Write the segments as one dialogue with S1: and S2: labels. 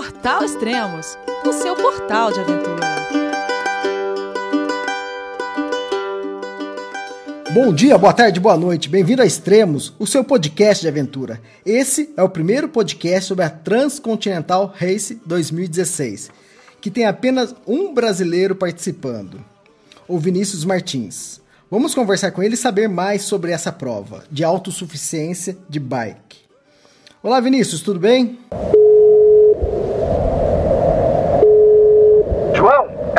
S1: Portal Extremos, o seu portal de aventura.
S2: Bom dia, boa tarde, boa noite. Bem-vindo a Extremos, o seu podcast de aventura. Esse é o primeiro podcast sobre a Transcontinental Race 2016, que tem apenas um brasileiro participando, o Vinícius Martins. Vamos conversar com ele e saber mais sobre essa prova de autossuficiência de bike. Olá, Vinícius, tudo bem?
S3: João, é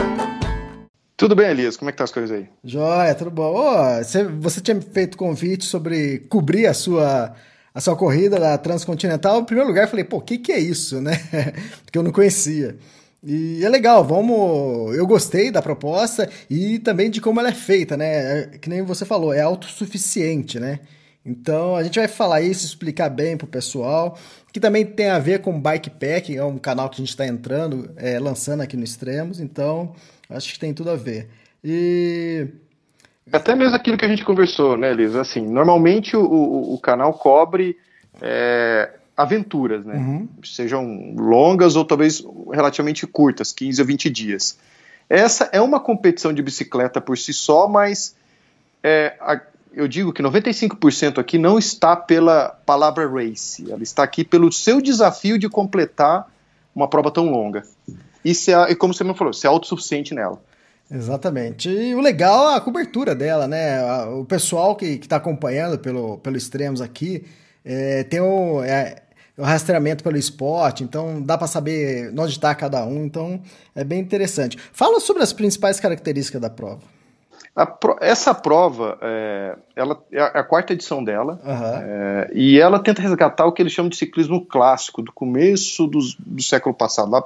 S4: Tudo bem, Elias? Como é que tá as coisas aí?
S2: Joia, tudo bom. Oh, você, você tinha feito convite sobre cobrir a sua, a sua corrida da Transcontinental. Em primeiro lugar, eu falei, pô, o que, que é isso, né? Porque eu não conhecia. E é legal, vamos. Eu gostei da proposta e também de como ela é feita, né? É, que nem você falou, é autossuficiente, né? Então a gente vai falar isso, explicar bem pro pessoal, que também tem a ver com bikepacking, é um canal que a gente está entrando, é, lançando aqui no Extremos, então acho que tem tudo a ver. E.
S4: Até mesmo aquilo que a gente conversou, né, Liz? Assim, normalmente o, o, o canal cobre é, aventuras, né? Uhum. Sejam longas ou talvez relativamente curtas, 15 a 20 dias. Essa é uma competição de bicicleta por si só, mas é, a, eu digo que 95% aqui não está pela palavra race, ela está aqui pelo seu desafio de completar uma prova tão longa. E, se, e como você me falou, ser autossuficiente nela.
S2: Exatamente. E o legal é a cobertura dela, né? O pessoal que está acompanhando pelo, pelo Extremos aqui é, tem o, é, o rastreamento pelo esporte, então dá para saber onde está cada um, então é bem interessante. Fala sobre as principais características da prova.
S4: Pro, essa prova, é, ela é a quarta edição dela, uhum. é, e ela tenta resgatar o que eles chamam de ciclismo clássico, do começo dos, do século passado, lá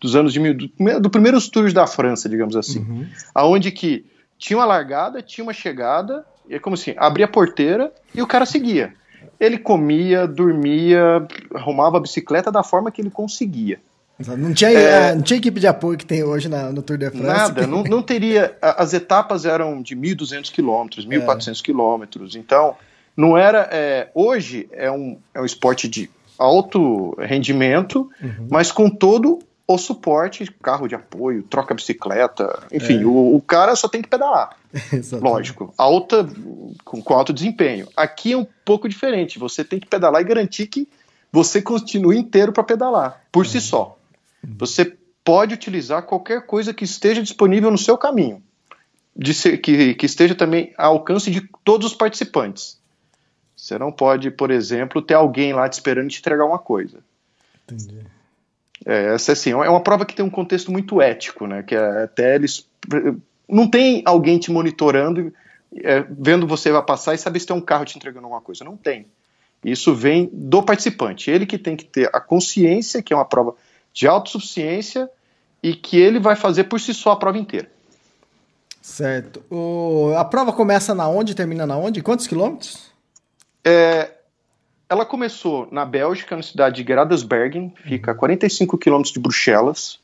S4: dos anos de mil, do, do primeiros tours da França, digamos assim, uhum. aonde que tinha uma largada, tinha uma chegada, e é como assim, abria a porteira e o cara seguia. Ele comia, dormia, arrumava a bicicleta da forma que ele conseguia.
S2: Não tinha, é, não tinha equipe de apoio que tem hoje na, no Tour de France.
S4: Nada, não, não teria. As etapas eram de 1.200 quilômetros, 1.400 é. quilômetros. Então, não era. É, hoje é um, é um esporte de alto rendimento, uhum. mas com todo o suporte, carro de apoio, troca bicicleta, enfim, é. o, o, cara só tem que pedalar. Lógico, alta, com, com alto desempenho. Aqui é um pouco diferente, você tem que pedalar e garantir que você continue inteiro para pedalar, por si uhum. só. Você pode utilizar qualquer coisa que esteja disponível no seu caminho, ser, que, que esteja também ao alcance de todos os participantes. Você não pode, por exemplo, ter alguém lá te esperando te entregar uma coisa. Entendi. É, essa assim, é uma prova que tem um contexto muito ético, né? Que é, até eles não tem alguém te monitorando, é, vendo você vai passar e saber se tem um carro te entregando alguma coisa. Não tem. Isso vem do participante. Ele que tem que ter a consciência que é uma prova de autossuficiência e que ele vai fazer por si só a prova inteira.
S2: Certo. O, a prova começa na onde, termina na onde? Quantos quilômetros?
S4: É, ela começou na Bélgica, na cidade de Gradasbergen, fica a 45 quilômetros de Bruxelas.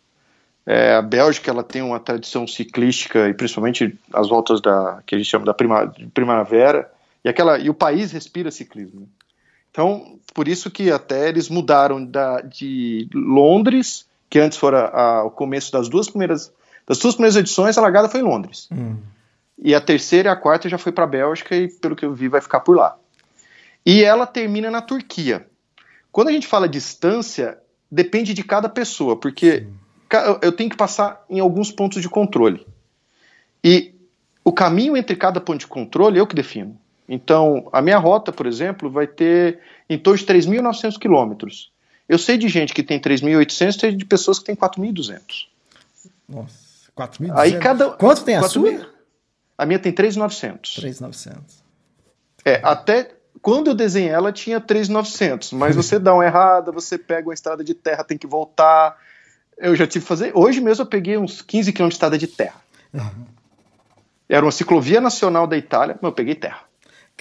S4: É, a Bélgica ela tem uma tradição ciclística e principalmente as voltas da que a gente chama da prima, primavera e aquela e o país respira ciclismo. Então, por isso que até eles mudaram da, de Londres, que antes fora a, o começo das duas primeiras das duas primeiras edições, a largada foi em Londres. Hum. E a terceira e a quarta já foi para a Bélgica e, pelo que eu vi, vai ficar por lá. E ela termina na Turquia. Quando a gente fala distância, depende de cada pessoa, porque Sim. eu tenho que passar em alguns pontos de controle. E o caminho entre cada ponto de controle eu que defino. Então, a minha rota, por exemplo, vai ter em torno de 3.900 quilômetros. Eu sei de gente que tem 3.800, sei de pessoas que têm 4.200.
S2: Nossa, 4.200? Aí cada... Quanto tem a 4, sua?
S4: A minha tem 3.900.
S2: 3.900.
S4: É, até quando eu desenhei ela tinha 3,900, mas você dá uma errada, você pega uma estrada de terra, tem que voltar. Eu já tive que fazer. Hoje mesmo eu peguei uns 15 km de estrada de terra. Uhum. Era uma ciclovia nacional da Itália, mas eu peguei terra.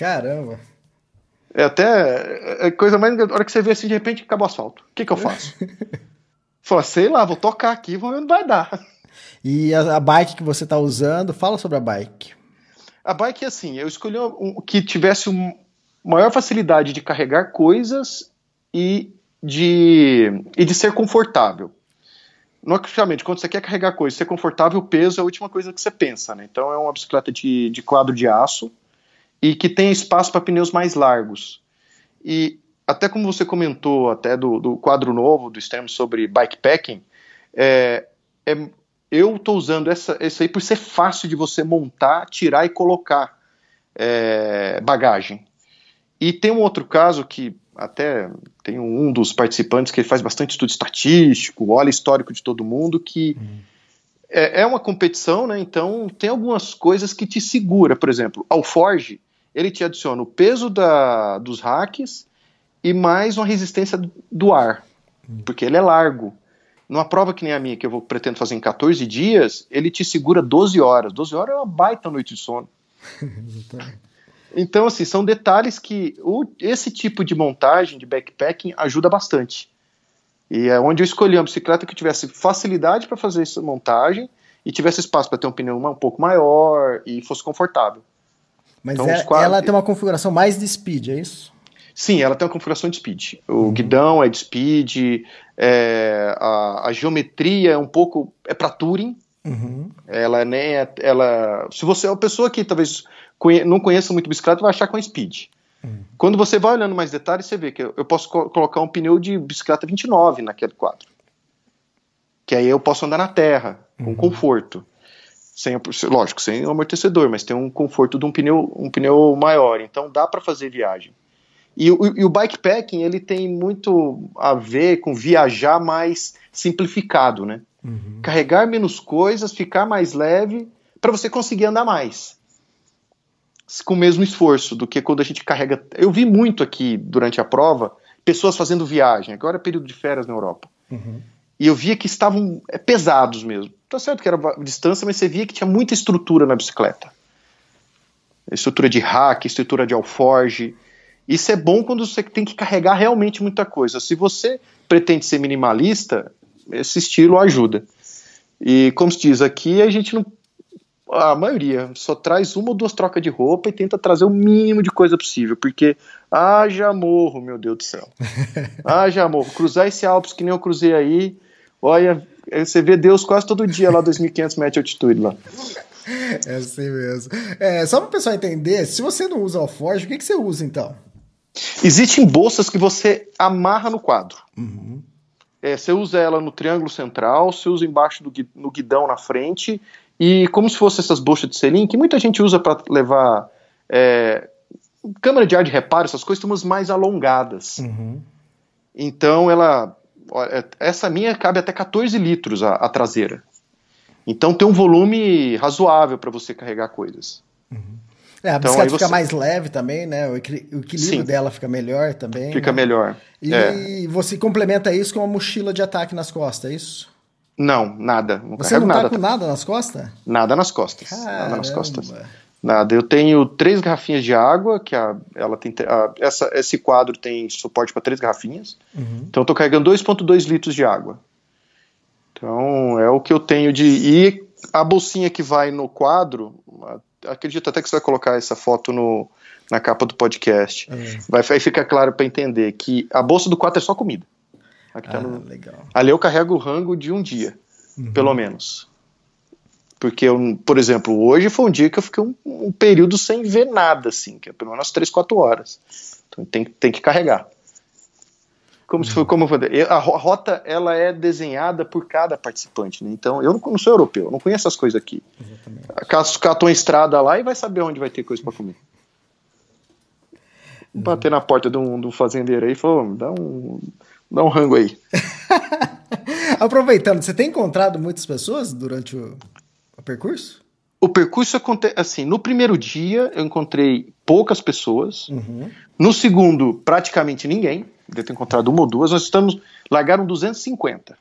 S2: Caramba.
S4: É até é coisa mais. A hora que você vê assim, de repente acabou o asfalto. O que, que eu faço? Fala, sei lá, vou tocar aqui, vamos ver onde vai dar.
S2: E a, a bike que você está usando, fala sobre a bike.
S4: A bike é assim, eu escolhi um, que tivesse um, maior facilidade de carregar coisas e de, e de ser confortável. Logicamente, quando você quer carregar coisas, ser confortável, o peso é a última coisa que você pensa, né? Então é uma bicicleta de, de quadro de aço e que tem espaço para pneus mais largos. E até como você comentou até do, do quadro novo do Stem sobre bikepacking, é, é, eu estou usando essa, essa aí por ser fácil de você montar, tirar e colocar é, bagagem. E tem um outro caso que até tem um dos participantes que faz bastante estudo estatístico, olha histórico de todo mundo, que uhum. é, é, uma competição, né? Então tem algumas coisas que te segura. Por exemplo, ao Forge, ele te adiciona o peso da, dos hacks e mais uma resistência do ar, porque ele é largo. Numa prova que nem a minha, que eu vou, pretendo fazer em 14 dias, ele te segura 12 horas. 12 horas é uma baita noite de sono. então, assim, são detalhes que o, esse tipo de montagem, de backpacking, ajuda bastante. E é onde eu escolhi uma bicicleta que tivesse facilidade para fazer essa montagem e tivesse espaço para ter um pneu um pouco maior e fosse confortável.
S2: Mas então, é, quadros... ela tem uma configuração mais de speed, é isso?
S4: Sim, ela tem uma configuração de speed. O uhum. guidão é de speed, é, a, a, geometria é um pouco é para Touring. Uhum. Ela nem é, ela. Se você é uma pessoa que talvez conhe, não conheça muito bicicleta, vai achar com speed. Uhum. Quando você vai olhando mais detalhes, você vê que eu, eu posso co colocar um pneu de bicicleta 29 naquele quadro. Que aí eu posso andar na terra, com uhum. conforto. Sem, lógico, sem amortecedor, mas tem um conforto de um pneu, um pneu maior. Então dá para fazer viagem. E, o, e o bikepacking ele tem muito a ver com viajar mais simplificado, né? Uhum. Carregar menos coisas, ficar mais leve, para você conseguir andar mais. Com o mesmo esforço do que quando a gente carrega. Eu vi muito aqui durante a prova pessoas fazendo viagem, agora é período de férias na Europa. Uhum. E eu via que estavam é, pesados mesmo. Tá certo que era distância, mas você via que tinha muita estrutura na bicicleta. Estrutura de rack, estrutura de alforge. Isso é bom quando você tem que carregar realmente muita coisa. Se você pretende ser minimalista, esse estilo ajuda. E como se diz aqui, a gente não. A maioria só traz uma ou duas trocas de roupa e tenta trazer o mínimo de coisa possível, porque haja morro, meu Deus do céu. Haja morro. Cruzar esse Alpes que nem eu cruzei aí, olha, você vê Deus quase todo dia lá, 2.500 metros de altitude lá.
S2: É assim mesmo. É, só para o pessoal entender, se você não usa alforge, o que, que você usa então?
S4: Existem bolsas que você amarra no quadro. Uhum. É, você usa ela no triângulo central, você usa embaixo do no guidão na frente, e como se fosse essas bolsas de selim, que muita gente usa para levar é, câmera de ar de reparo, essas coisas, umas mais alongadas. Uhum. Então ela. Essa minha cabe até 14 litros a, a traseira. Então tem um volume razoável para você carregar coisas.
S2: Uhum. É, a então, bicicleta fica mais leve também, né? O, equilíbrio Sim. dela fica melhor também.
S4: Fica né? melhor.
S2: E é. você complementa isso com uma mochila de ataque nas costas, é isso?
S4: Não, nada.
S2: Não você não tá nada. com nada nas costas?
S4: Nada nas costas. Caramba. Nada nas costas. Nada. Eu tenho três garrafinhas de água, que a, ela tem. A, essa, esse quadro tem suporte para três garrafinhas. Uhum. Então eu tô carregando 2,2 litros de água. Então é o que eu tenho de. E a bolsinha que vai no quadro, acredito até que você vai colocar essa foto no, na capa do podcast. É. Vai, aí fica claro para entender que a bolsa do 4 é só comida. Aqui tá ah, no... legal. Ali eu carrego o rango de um dia, uhum. pelo menos. Porque, eu, por exemplo, hoje foi um dia que eu fiquei um, um período sem ver nada, assim, que é pelo menos 3, 4 horas. Então tem, tem que carregar. Como se foi, como falei, a rota ela é desenhada por cada participante, né? Então eu não, sou europeu, eu não conheço essas coisas aqui. Exatamente. Catou uma estrada lá e vai saber onde vai ter coisa para comer. Uhum. Bater na porta de um, de um fazendeiro aí e falou: dá um, dá um rango aí.
S2: Aproveitando, você tem encontrado muitas pessoas durante o, o percurso?
S4: O percurso acontece assim, no primeiro dia eu encontrei poucas pessoas,
S2: Uhum.
S4: no segundo praticamente ninguém, devo ter encontrado uma ou duas, nós estamos, largaram 250.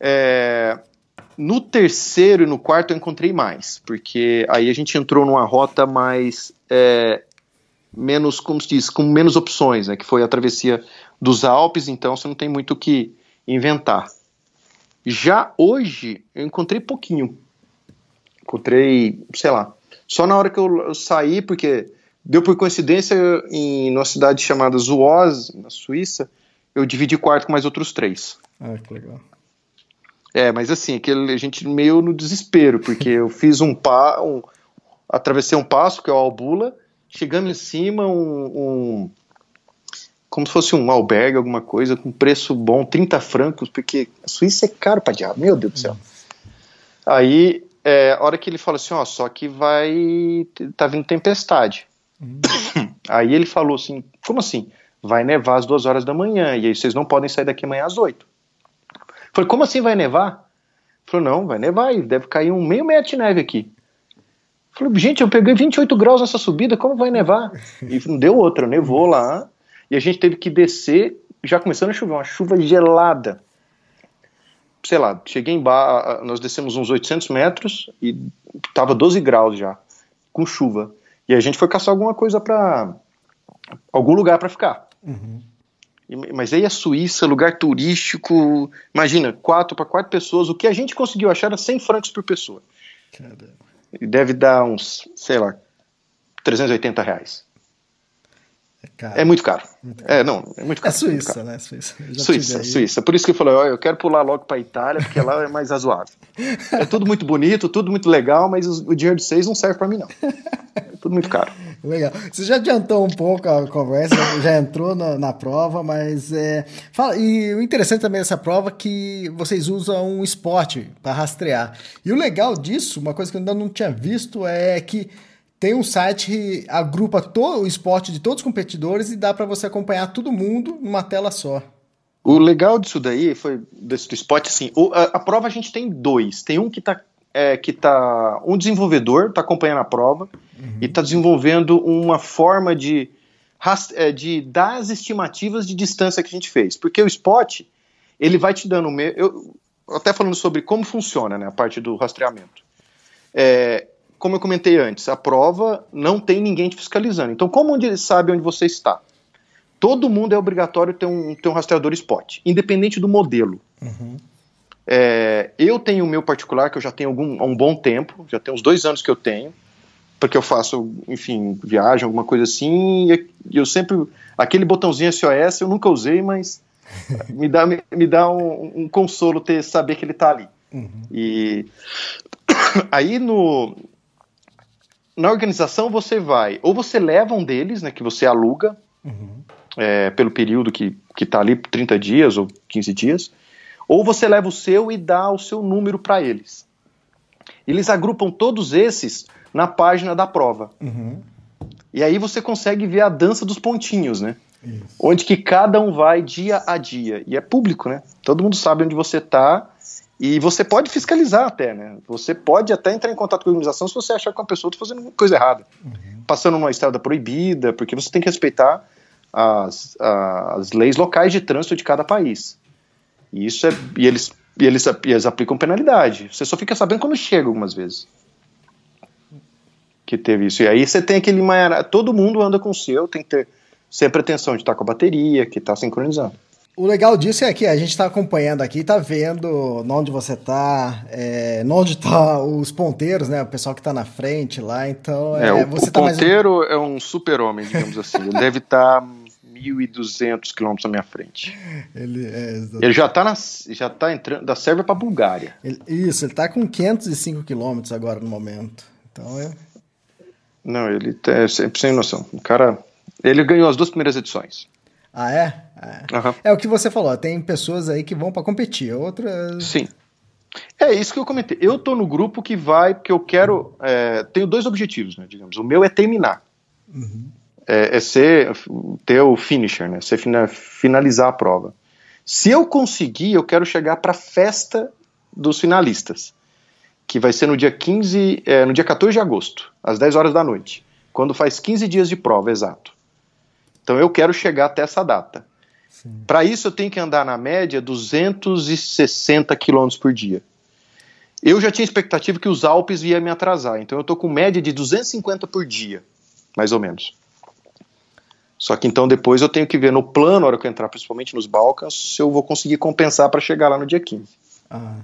S4: É, no terceiro e no quarto eu encontrei mais, porque aí a gente entrou numa rota mais, é, menos, como se diz, com menos opções, né, que foi a travessia dos Alpes, então você não tem muito o que inventar. Já hoje eu encontrei pouquinho, encontrei, sei lá, só na hora que eu, eu saí, porque deu por coincidência em numa cidade chamada Zuoz, na Suíça, eu dividi quarto com mais outros três.
S2: Ah, que legal.
S4: É, mas assim, aquele, a gente meio no desespero, porque eu fiz um pa, um, atravessei um passo, que é o Albula, chegando em cima, um, um- como se fosse um albergue, alguma coisa, com preço bom, 30 francos, porque a Suíça é caro pra diabo, meu Deus do céu. Aí, é, a hora que ele fala assim, ó, só que vai, tá vindo tempestade. Aí ele falou assim, como assim? Vai nevar às duas horas da manhã, e aí vocês não podem sair daqui amanhã às oito. Falei, como assim vai nevar? Falou, não, vai nevar, e deve cair um meio metro de neve aqui. Falei, gente, eu peguei 28 graus nessa subida, como vai nevar? E não deu outra, nevou lá, e a gente teve que descer, já começando a chover, uma chuva gelada. Sei lá, cheguei embaixo, nós descemos uns 800 metros e tava 12 graus já, com chuva. E a gente foi caçar alguma coisa pra. algum lugar pra ficar. E- Mas aí a Suíça, lugar turístico, imagina, quatro para quatro pessoas, o que a gente conseguiu achar era 100 francos por pessoa.
S2: Caramba.
S4: E deve dar uns, sei lá, 380 reais.
S2: É caro.
S4: É muito caro. É, não, é muito
S2: É
S4: caro. muito
S2: Suíça,
S4: caro.
S2: né? Suíça.
S4: Suíça. Suíça. Por isso que eu falei, ó, eu quero pular logo para Itália, porque lá é mais razoável. É tudo muito bonito, tudo muito legal, mas o dinheiro de vocês não serve para mim, não. É tudo muito caro.
S2: Legal. Você já adiantou um pouco a conversa, já entrou na, na prova, mas é. Fala, e o interessante também dessa prova é que vocês usam um esporte para rastrear. E o legal disso, uma coisa que eu ainda não tinha visto, é que tem um site que agrupa todo o esporte de todos os competidores e dá para você acompanhar todo mundo numa tela só.
S4: O legal disso daí foi desse do spot assim, o- a, a prova a gente tem dois. Tem um que tá é, que tá um desenvolvedor está acompanhando a prova e está desenvolvendo uma forma de é, de dar as estimativas de distância que a gente fez, porque o spot ele vai te dando eu até falando sobre como funciona, né, a parte do rastreamento. É, como eu comentei antes, a prova não tem ninguém te fiscalizando. Então, como onde ele sabe onde você está? Todo mundo é obrigatório ter um, ter um rastreador spot, independente do modelo. É, eu tenho o meu particular, que eu já tenho algum, há um bom tempo, já tem uns dois anos que eu tenho, porque eu faço, enfim, viagem, alguma coisa assim, e eu sempre. Aquele botãozinho SOS eu nunca usei, mas me dá, me, me dá um, um consolo ter saber que ele está ali. E aí no. Na organização você vai, ou você leva um deles, né, que você aluga, é, pelo período que, que tá ali, 30 dias ou 15 dias, ou você leva o seu e dá o seu número para eles. Eles agrupam todos esses na página da prova. E aí você consegue ver a dança dos pontinhos, né? Onde que cada um vai dia a dia. E é público, né? Todo mundo sabe onde você tá. E você pode fiscalizar até, né? Você pode até entrar em contato com a organização se você achar que uma pessoa está fazendo coisa errada. Passando numa estrada proibida, porque você tem que respeitar as, as leis locais de trânsito de cada país. E isso é. E eles, e eles, e eles aplicam penalidade. Você só fica sabendo quando chega algumas vezes. Que teve isso. E aí você tem aquele. Todo mundo anda com o seu, tem que ter sempre atenção de estar com a bateria, que está sincronizando.
S2: O legal disso é que a gente está acompanhando aqui, tá vendo onde você tá, é, onde tá os ponteiros, né? O pessoal que tá na frente lá, então é,
S4: É, o,
S2: tá mais
S4: ponteiro é um super-homem, digamos assim. Ele deve estar 1.200 quilômetros à minha frente.
S2: ele, é.
S4: Ele já está já tá entrando da Sérvia para Bulgária.
S2: Ele- isso, ele tá com 505 quilômetros agora no momento. Então é.
S4: Não, ele é sempre sem noção. O cara, ele ganhou as duas primeiras edições.
S2: Ah, é? É.
S4: Aham.
S2: É o que você falou, tem pessoas aí que vão para competir, outras.
S4: Sim. É isso que eu comentei. Eu tô no grupo que vai, porque eu quero. é, tenho dois objetivos, né? Digamos. O meu é terminar. É, é ser ter o finisher, né? Ser fina- finalizar a prova. Se eu conseguir, eu quero chegar para a festa dos finalistas. que vai ser no dia 15, é, no dia 14 de agosto, às 10 horas da noite, quando faz 15 dias de prova, exato. Então eu quero chegar até essa data. Para isso eu tenho que andar na média 260 km por dia. Eu já tinha expectativa que os Alpes iam me atrasar, então eu estou com média de 250 por dia, mais ou menos. Só que então depois eu tenho que ver no plano, na hora que eu entrar, principalmente nos Balcãs, se eu vou conseguir compensar para chegar lá no dia 15.
S2: Ah,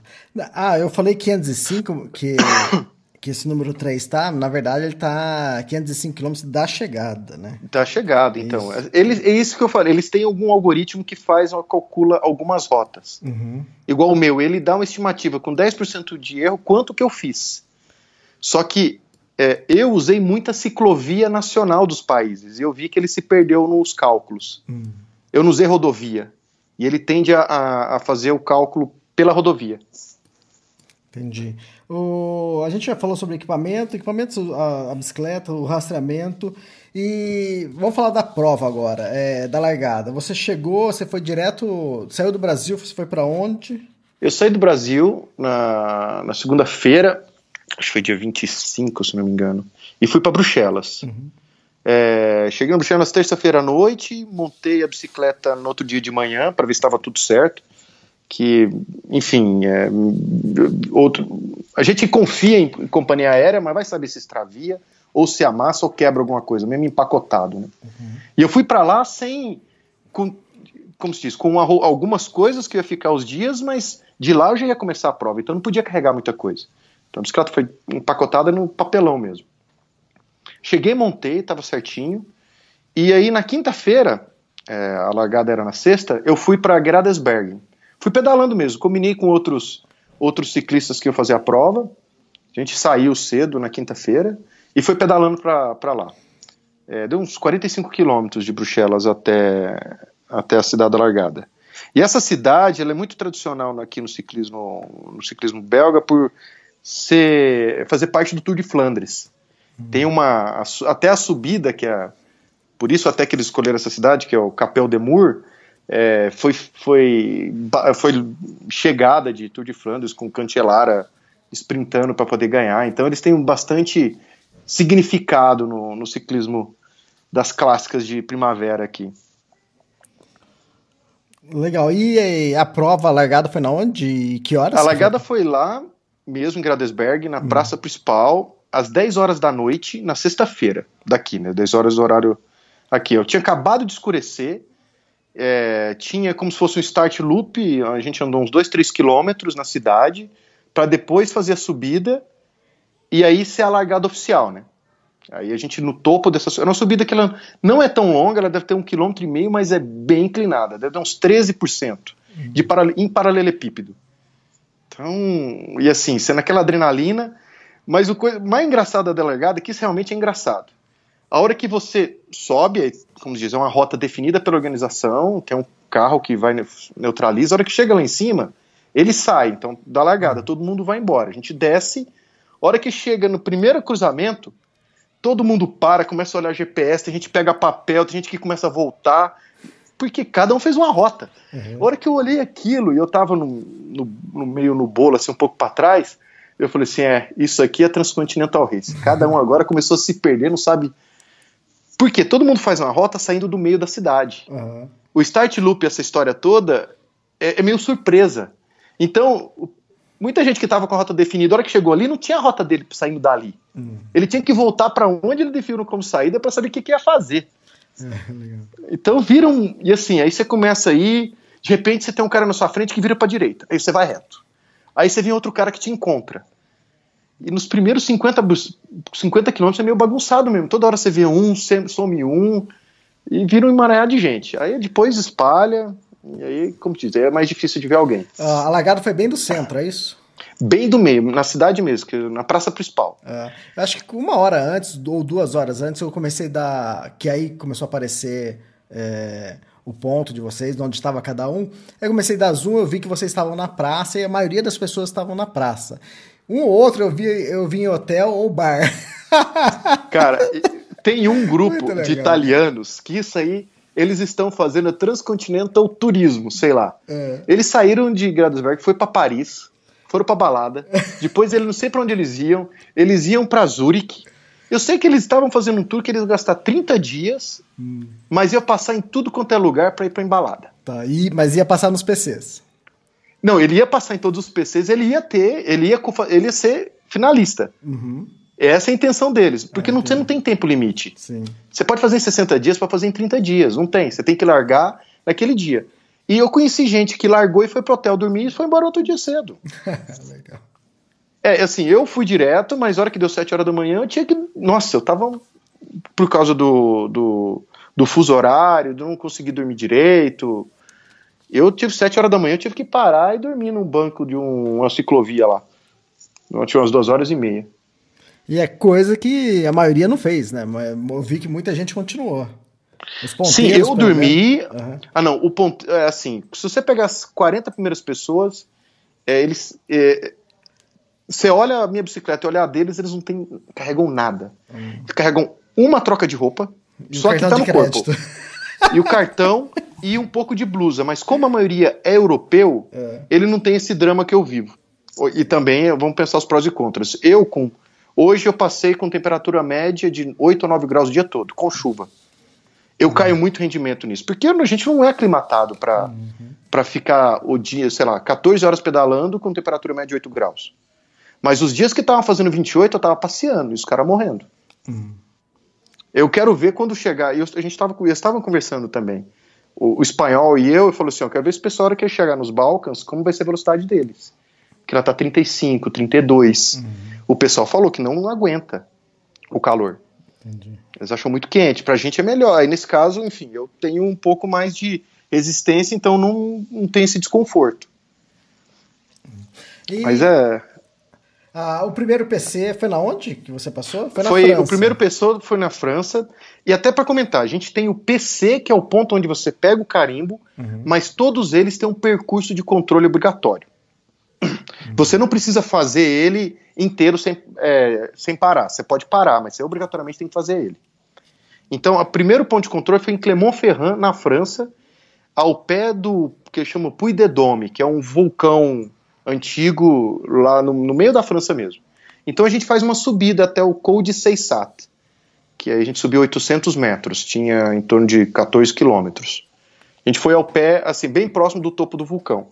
S2: ah eu falei 505, que, que esse número 3 tá, na verdade ele tá 505 km da chegada, né?
S4: Da chegada, então. Isso. Eles, é isso que eu falei, eles têm algum algoritmo que faz, calcula algumas rotas. Uhum. Igual o meu, ele dá uma estimativa com 10% de erro, quanto que eu fiz. Só que é, eu usei muita ciclovia nacional dos países e eu vi que ele se perdeu nos cálculos. Hum. Eu não usei rodovia. E ele tende a, a fazer o cálculo pela rodovia.
S2: Entendi. O, a gente já falou sobre equipamento, equipamentos, a, a, bicicleta, o rastreamento. E vamos falar da prova agora, é, da largada. Você chegou, você foi direto, saiu do Brasil, você foi para onde?
S4: Eu saí do Brasil na, na segunda-feira, acho que foi dia 25, se não me engano, e fui para Bruxelas. Uhum. É, cheguei em Bruxelas terça-feira à noite, montei a bicicleta no outro dia de manhã para ver se estava tudo certo. Que, enfim, é, outro, a gente confia em companhia aérea, mas vai saber se extravia ou se amassa ou quebra alguma coisa, mesmo empacotado. Né? Uhum. E eu fui para lá sem, com, como se diz, com algumas coisas que ia ficar os dias, mas de lá eu já ia começar a prova, então não podia carregar muita coisa. Então a bicicleta foi empacotada no papelão mesmo. Cheguei, montei, estava certinho. E aí na quinta-feira, é, a largada era na sexta, eu fui para Gradesberg. Fui pedalando mesmo, combinei com outros, outros ciclistas que iam fazer a prova. A gente saiu cedo na quinta-feira e foi pedalando para lá. É, deu uns 45 quilômetros de Bruxelas até, até a cidade da largada. E essa cidade ela é muito tradicional aqui no ciclismo, no ciclismo belga por ser, fazer parte do Tour de Flandres. Uhum. Tem uma. Até a subida, que é. Por isso, até que eles escolheram essa cidade, que é o Capel de Mur, é, foi, foi, foi chegada de Tour de Flandres com Cantelara sprintando para poder ganhar. Então, eles têm bastante significado no, no ciclismo das clássicas de primavera aqui.
S2: Legal. E a prova, a largada foi na onde? que horas?
S4: A largada foi? foi lá mesmo em Gradesberg, na hum. praça principal, às 10 horas da noite, na sexta-feira, daqui, né? 10 horas do horário aqui. Eu tinha acabado de escurecer, é, tinha como se fosse um start loop, a gente andou uns 2, 3 quilômetros na cidade, para depois fazer a subida e aí ser a largada oficial, né? Aí a gente no topo dessa. É uma subida que ela não é tão longa, ela deve ter um quilômetro e meio, mas é bem inclinada, deve ter uns 13% de para, em paralelepípedo. Então, e assim, sendo aquela adrenalina, mas o mais engraçado da delegada é que isso realmente é engraçado. A hora que você sobe, como diz, é uma rota definida pela organização, tem um carro que vai neutraliza, a hora que chega lá em cima, ele sai, então da largada, todo mundo vai embora. A gente desce, a hora que chega no primeiro cruzamento, todo mundo para, começa a olhar GPS, tem gente que pega papel, tem gente que começa a voltar, porque cada um fez uma rota. Uhum. A hora que eu olhei aquilo e eu tava no, no, no meio no bolo, assim, um pouco para trás, eu falei assim: é, isso aqui é Transcontinental Race. Cada um agora começou a se perder, não sabe. Porque todo mundo faz uma rota saindo do meio da cidade. Uhum. O Start Loop, essa história toda, é, é meio surpresa. Então, muita gente que estava com a rota definida, a hora que chegou ali, não tinha a rota dele saindo dali. Uhum. Ele tinha que voltar para onde ele definiu como saída para saber o que, que ia fazer. É, então viram. E assim, aí você começa aí, de repente você tem um cara na sua frente que vira para direita, aí você vai reto. Aí você vem outro cara que te encontra. E nos primeiros 50, 50 quilômetros é meio bagunçado mesmo. Toda hora você vê um, some um, e vira um emaranhado de gente. Aí depois espalha, e aí, como diz, é mais difícil de ver alguém.
S2: Uh, a largada foi bem do centro, é isso?
S4: bem do meio, na cidade mesmo, na praça principal.
S2: É, acho que uma hora antes, ou duas horas antes, eu comecei a dar. Que aí começou a aparecer é, o ponto de vocês, onde estava cada um. Eu comecei a dar zoom, eu vi que vocês estavam na praça e a maioria das pessoas estavam na praça. Um ou outro eu vi, eu vi em hotel ou bar.
S4: Cara, tem um grupo de italianos que isso aí eles estão fazendo transcontinental turismo, sei lá. É. Eles saíram de Gradusberg, foi para Paris, foram pra balada. Depois eles não sei pra onde eles iam. Eles iam pra Zurich. Eu sei que eles estavam fazendo um tour que eles iam gastar 30 dias, mas ia passar em tudo quanto é lugar pra ir pra embalada.
S2: Tá, e, mas ia passar nos PCs.
S4: Não, ele ia passar em todos os PCs, ele ia ter, ele ia, ele ia ser finalista.
S2: Uhum,
S4: Essa é a intenção deles, porque
S2: É,
S4: não, você não tem tempo limite.
S2: sim.
S4: Você pode fazer em 60 dias para fazer em 30 dias, não tem. Você tem que largar naquele dia. E eu conheci gente que largou e foi pro hotel dormir e foi embora outro dia cedo.
S2: Legal.
S4: É, assim, eu fui direto, mas a hora que deu 7 horas da manhã, eu tinha que. Nossa, eu tava. Por causa do, do, do fuso horário, de não conseguir dormir direito. Eu tive 7 horas da manhã, eu tive que parar e dormir num banco de um- uma ciclovia lá. Eu tinha umas duas horas e meia.
S2: E é coisa que a maioria não fez, né? Eu vi que muita gente continuou.
S4: Sim, eu dormi.
S2: Aham.
S4: Ah, não, o ponto. É assim, se você pegar as 40 primeiras pessoas, é, eles. é, você olha a minha bicicleta e olha a deles, eles não tem, carregam nada. Eles carregam uma troca de roupa, só que tá no corpo. E o cartão e um pouco de blusa. Mas como a maioria é europeu,
S2: É.
S4: ele não tem esse drama que eu vivo. E também vamos pensar os prós e contras. Eu com. Hoje eu passei com temperatura média de 8 a 9 graus o dia todo, com chuva. Eu caio muito rendimento nisso. Porque a gente não é aclimatado para para ficar o dia, sei lá, 14 horas pedalando com temperatura média de 8 graus. Mas os dias que estavam fazendo 28, eu tava passeando e os caras morrendo. Eu quero ver quando chegar. E eu- a gente estava estavam conversando também. O, o espanhol e eu, eu falou assim: eu quero ver esse pessoal, a hora que chegar nos Balcãs, como vai ser a velocidade deles. Que ela tá 35, 32. O pessoal falou que não aguenta o calor.
S2: Entendi.
S4: Eles acham muito quente. Pra gente é melhor. Aí nesse caso, enfim, eu tenho um pouco mais de resistência, então não, não tem esse desconforto.
S2: E
S4: Mas é.
S2: Ah, o primeiro PC foi na onde que você passou? Foi na
S4: Foi,
S2: França.
S4: o primeiro pessoa foi na França. E até para comentar, a gente tem o PC, que é o ponto onde você pega o carimbo,
S2: Uhum.
S4: mas todos eles têm um percurso de controle obrigatório. Você não precisa fazer ele inteiro sem, é, sem parar. Você pode parar, mas você obrigatoriamente tem que fazer ele. Então, o primeiro ponto de controle foi em Clermont-Ferrand, na França, ao pé do que chama Puy de Dôme, que é um vulcão antigo lá no, no meio da França mesmo. Então a gente faz uma subida até o Col de Seissat, que aí a gente subiu 800 metros, tinha em torno de 14 quilômetros. A gente foi ao pé, assim, bem próximo do topo do vulcão.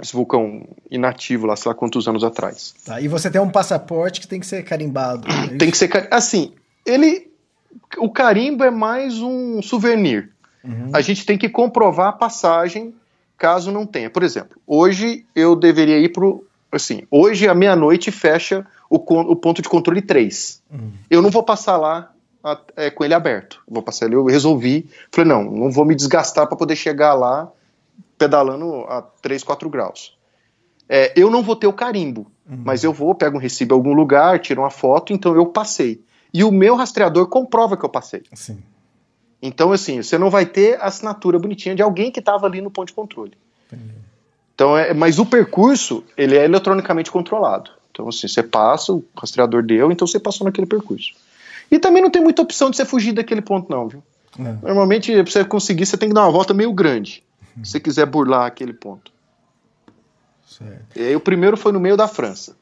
S4: Esse vulcão inativo lá, sei lá quantos anos atrás.
S2: Tá, e você tem um passaporte que tem que ser carimbado. é
S4: Tem que ser. cari- Assim, ele. O carimbo é mais um souvenir.
S2: Uhum.
S4: A gente tem que comprovar a passagem caso não tenha. Por exemplo, hoje eu deveria ir pro. Assim, hoje à meia-noite fecha o, o ponto de controle 3.
S2: Uhum.
S4: Eu não vou passar lá a- é, com ele aberto. Vou passar ali, eu resolvi. Falei, não, não vou me desgastar para poder chegar lá pedalando a 3, 4 graus. É, eu não vou ter o carimbo, mas eu vou, pego um recibo em algum lugar, tiro uma foto, então eu passei. E o meu rastreador comprova que eu passei.
S2: Sim.
S4: Então, assim, você não vai ter a assinatura bonitinha de alguém que estava ali no ponto de controle. Então, é, mas o percurso, ele é eletronicamente controlado. Então, assim, você passa, o rastreador deu, então você passou naquele percurso. E também não tem muita opção de você fugir daquele ponto, não, viu?
S2: É.
S4: Normalmente, pra você conseguir, você tem que dar uma volta meio grande. Se você quiser burlar aquele ponto.
S2: Certo.
S4: E aí o primeiro foi no meio da França.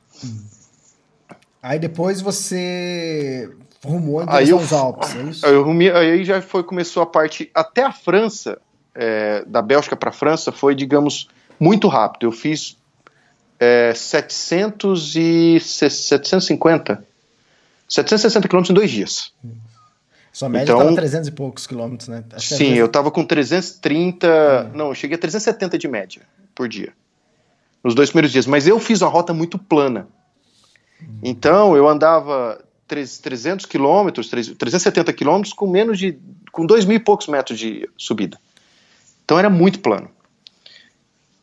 S2: Aí depois você rumou em
S4: Aí
S2: direção
S4: eu-
S2: Alpes, é isso?
S4: Aí, eu rumi- aí já foi, começou a parte. Até a França, é, da Bélgica para a França, foi, digamos, muito rápido. Eu fiz é, 700 e se- 750, 760 quilômetros em dois dias.
S2: Sua média
S4: então-
S2: estava 300 e poucos quilômetros, né? Acho
S4: Sim, eu tava com 330. Não, eu cheguei a 370 de média por dia. Nos dois primeiros dias. Mas eu fiz uma rota muito plana. Então, eu andava 300 quilômetros, três- 370 quilômetros com menos de. com 2 mil e poucos metros de subida. Então, era muito plano.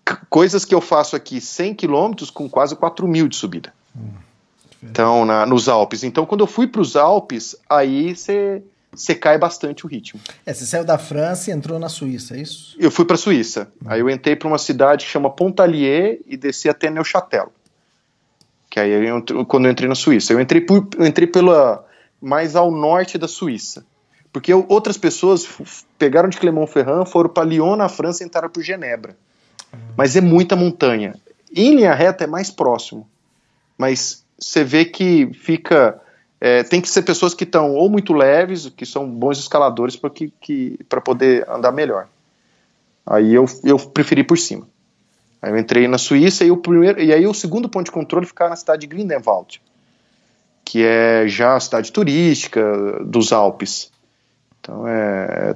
S4: C- Coisas que eu faço aqui 100 quilômetros com quase 4 mil de subida. Então, na- nos Alpes. Então, quando eu fui para os Alpes, aí você cai bastante o ritmo.
S2: É, você saiu da França e entrou na Suíça, é isso?
S4: Eu fui para Suíça. Aí eu entrei para uma cidade que chama Pontalier e desci até Neuchâtel. Que aí eu, quando eu entrei na Suíça, eu entrei por, eu entrei pela mais ao norte da Suíça. Porque eu- outras pessoas pegaram de Clermont-Ferrand, foram para Lyon na França e entraram por Genebra. Mas é muita montanha. Em linha reta é mais próximo, mas você vê que fica. É, tem que ser pessoas que estão ou muito leves, que são bons escaladores para que, que, poder andar melhor. Aí eu, eu preferi por cima. Aí eu entrei na Suíça e o primeiro e aí o segundo ponto de controle ficava na cidade de Grindelwald, que é já a cidade turística dos Alpes. Então é,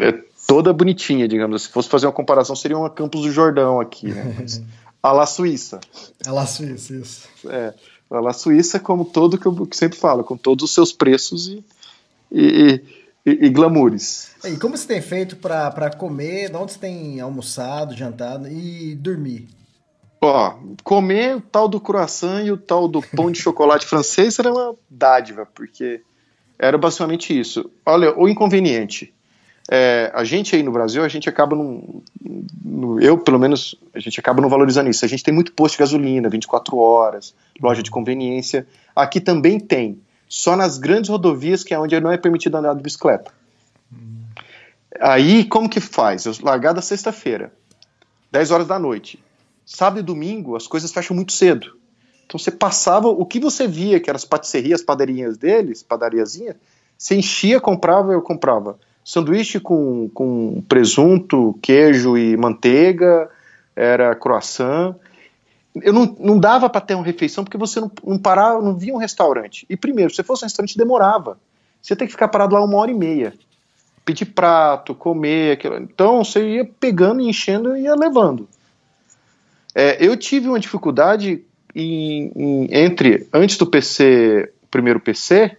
S4: é toda bonitinha, digamos assim. Se fosse fazer uma comparação, seria uma Campos do Jordão aqui, né? Mas, a la Suíça.
S2: A la Suíça, isso.
S4: É, a la Suíça, como todo que eu sempre falo, com todos os seus preços e, e, e, e.
S2: E como você tem feito para comer? Onde você tem almoçado, jantado e dormir?
S4: Ó, comer o tal do croissant e o tal do pão de chocolate francês era uma dádiva, porque era basicamente isso. Olha, o inconveniente é, a gente aí no Brasil, a gente acaba eu pelo menos, a gente acaba não valorizando isso. A gente tem muito posto de gasolina, 24 horas, loja de conveniência. Aqui também tem, só nas grandes rodovias que é onde não é permitido andar de bicicleta. Aí, como que faz? Eu largada sexta-feira, 10 horas da noite. Sábado e domingo, as coisas fecham muito cedo. Então você passava, o que você via, que eram as patisserias, padeirinhas deles, padariazinha, você enchia, comprava, eu comprava sanduíche com, com presunto, queijo e manteiga, era croissant. Eu não, não dava para ter uma refeição porque você não, não parava, não via um restaurante. E primeiro, se fosse um restaurante, demorava. Você tem que ficar parado lá uma hora e meia. Pedir prato, comer, aquilo. Então você ia pegando enchendo e ia levando. É, eu tive uma dificuldade em, em, entre antes do PC, primeiro PC,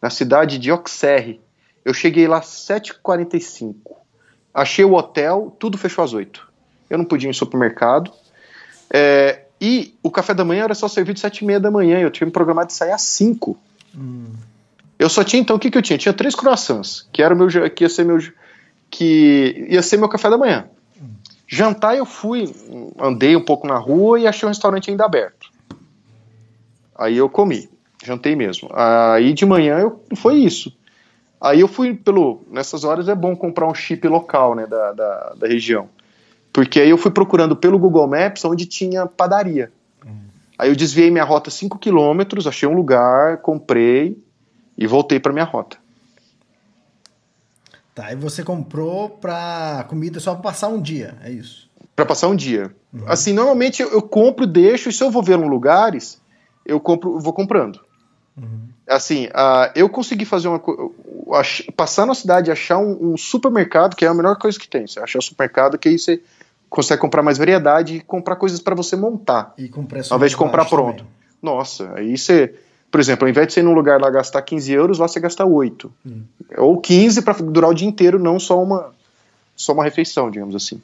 S4: na cidade de Auxerre, eu cheguei lá às 7h45. Achei o hotel, tudo fechou às 8 Eu não podia ir em supermercado. É, e o café da manhã era só servido às 7h30 da manhã. Eu tinha me programado de sair às 5 hum. Eu só tinha, então, o que, que eu tinha? tinha três croissants, que era meu que ia ser meu que ia ser meu café da manhã. Hum. Jantar eu fui, andei um pouco na rua e achei um restaurante ainda aberto. Aí eu comi, jantei mesmo. Aí de manhã eu, foi isso. Aí eu fui pelo. Nessas horas é bom comprar um chip local, né, da, da, da região. Porque aí eu fui procurando pelo Google Maps onde tinha padaria. Uhum. Aí eu desviei minha rota 5 km, achei um lugar, comprei e voltei para minha rota.
S2: Tá, e você comprou pra comida só para passar um dia, é isso?
S4: Para passar um dia. Uhum. Assim, normalmente eu, eu, compro, deixo, e se eu vou ver em lugares, eu compro, vou comprando. Uhum. Assim, uh, eu consegui fazer uma passar na cidade e achar um, um, supermercado, que é a melhor coisa que tem. Você achar um supermercado que aí você consegue comprar mais variedade e comprar coisas para você montar.
S2: E com preço
S4: Ao invés de comprar pronto. Também. Nossa, aí você. Por exemplo, ao invés de você ir num lugar lá gastar 15 euros, lá você gasta 8. Hum. Ou 15 para durar o dia inteiro, não só uma, só uma refeição, digamos assim.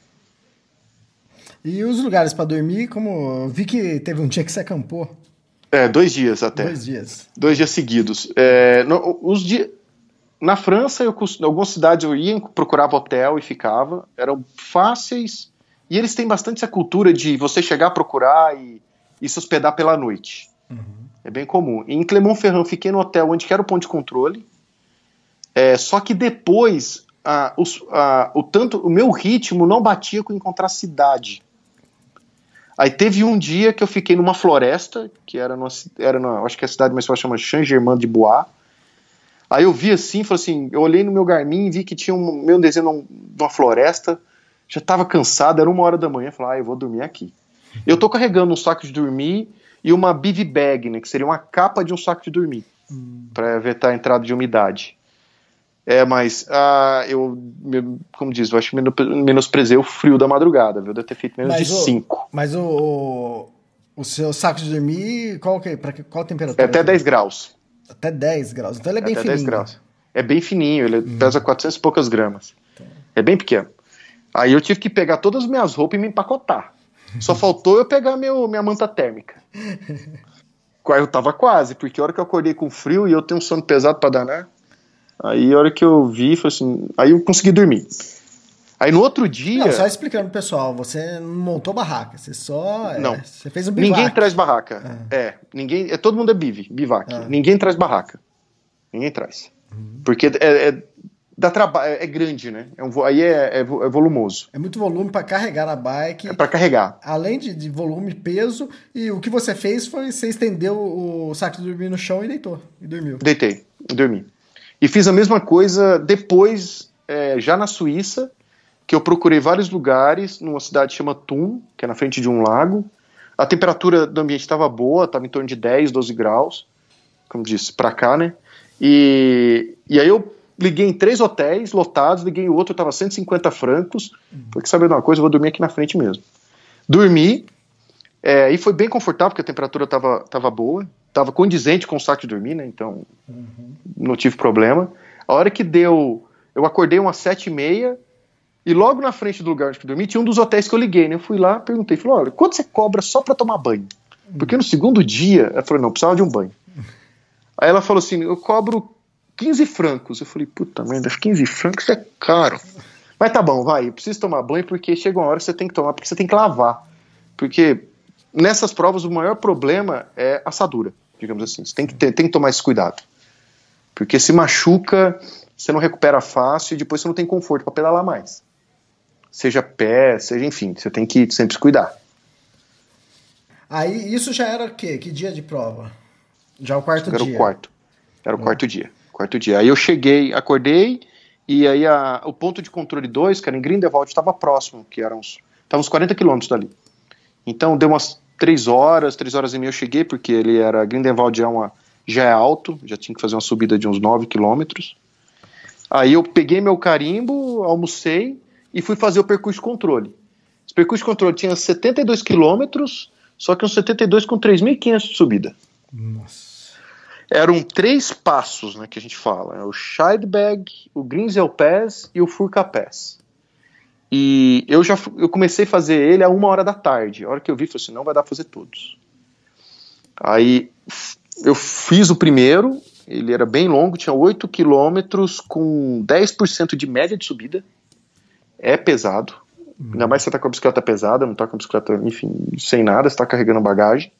S2: E os lugares para dormir, como vi que teve um dia que você acampou.
S4: É, dois dias até.
S2: Dois dias.
S4: Dois dias seguidos. É, no, os dias na França, eu, em algumas cidades eu ia, procurava hotel e ficava. Eram fáceis. E eles têm bastante essa cultura de você chegar, procurar e, e se hospedar pela noite. Uhum. É bem comum. Em Clermont-Ferrand, fiquei no hotel onde era o ponto de controle. É, só que depois, a, os, a, o, tanto, o meu ritmo não batia com encontrar cidade. Aí teve um dia que eu fiquei numa floresta, que era, numa, era numa, acho que a cidade mais forte chama Saint-Germain-de-Bois, Aí eu vi assim, falei assim, eu olhei no meu Garmin e vi que tinha um meu desenho de uma floresta, já estava cansado, era uma hora da manhã, falei, ah, eu vou dormir aqui. Eu tô carregando um saco de dormir e uma bivy bag, né, que seria uma capa de um saco de dormir, hum. para evitar a entrada de umidade. É, mas ah, eu, como diz, eu acho que menosprezei o frio da madrugada, viu? Deve ter feito menos mas de 5.
S2: Mas o, o seu saco de dormir, qual que é? Pra, qual temperatura?
S4: É até 10 graus.
S2: Até 10 graus. Então ele é bem Até fininho. 10 graus.
S4: É bem fininho, ele hum. pesa 400 e poucas gramas. Tá. É bem pequeno. Aí eu tive que pegar todas as minhas roupas e me empacotar. Só faltou eu pegar meu, minha manta térmica. Eu tava quase, porque a hora que eu acordei com frio e eu tenho um sono pesado para danar, aí a hora que eu vi, foi assim, aí eu consegui dormir. Aí no outro dia.
S2: Não, só explicando pro pessoal, você não montou barraca, você só.
S4: É, não.
S2: É, você fez um bivac.
S4: Ninguém traz barraca. Ah. É, ninguém. É, todo mundo é bive, bivac. Ah. Ninguém traz barraca. Ninguém traz. Uhum. Porque é, é, dá trabalho, é grande, né? É um, aí é, é, é, volumoso.
S2: É muito volume para carregar na bike.
S4: É para carregar.
S2: Além de, de, volume, peso. E o que você fez foi você estendeu o saco de dormir no chão e deitou. E dormiu.
S4: Deitei, dormi. E fiz a mesma coisa depois, é, já na Suíça, que eu procurei vários lugares, numa cidade chamada Thun, que é na frente de um lago. A temperatura do ambiente estava boa, estava em torno de 10, 12 graus, como disse, para cá, né? E, e aí eu liguei em três hotéis lotados, liguei em outro, estava 150 francos. Uhum. Falei, saber de uma coisa, eu vou dormir aqui na frente mesmo. Dormi, é, e foi bem confortável, porque a temperatura estava tava boa, estava condizente com o saco de dormir, né? Então uhum. não tive problema. A hora que deu, eu acordei umas sete e meia, e logo na frente do lugar onde eu dormi tinha um dos hotéis que eu liguei, né? Eu fui lá, perguntei, falei, olha, quanto você cobra só para tomar banho? Porque no segundo dia, ela falou, não, precisava de um banho. Aí ela falou assim, eu cobro 15 francos. Eu falei, puta merda, 15 francos é caro. Mas tá bom, vai, eu preciso tomar banho porque chega uma hora que você tem que tomar, porque você tem que lavar. Porque nessas provas o maior problema é assadura, digamos assim. Você tem que, ter, tem que tomar esse cuidado. Porque se machuca, você não recupera fácil e depois você não tem conforto para pedalar mais. Seja pé, seja enfim, você tem que sempre se cuidar.
S2: Aí isso já era o quê? Que dia de prova? Já o quarto
S4: era
S2: dia?
S4: Era o quarto. Era o hum. quarto dia quarto dia. Aí eu cheguei, acordei, e aí a, o ponto de controle 2, que era em Grindelwald, estava próximo, que eram uns, uns 40 quilômetros dali. Então deu umas 3 horas, 3 horas e meia eu cheguei, porque ele era, Grindelwald é uma, já é alto, já tinha que fazer uma subida de uns 9 quilômetros. Aí eu peguei meu carimbo, almocei e fui fazer o percurso controle. Esse percurso controle tinha 72 quilômetros, só que uns 72 com 3.500 de subida.
S2: Nossa
S4: eram três passos né, que a gente fala: é o Scheidberg, o Grinzel Pass e o Furka Pass. E eu já eu comecei a fazer ele a uma hora da tarde. A hora que eu vi, falei assim: não vai dar pra fazer todos. Aí eu fiz o primeiro, ele era bem longo, tinha 8 quilômetros com 10% de média de subida. É pesado. Ainda mais se você tá com a bicicleta pesada, não tá com a bicicleta, enfim, sem nada, você tá carregando bagagem.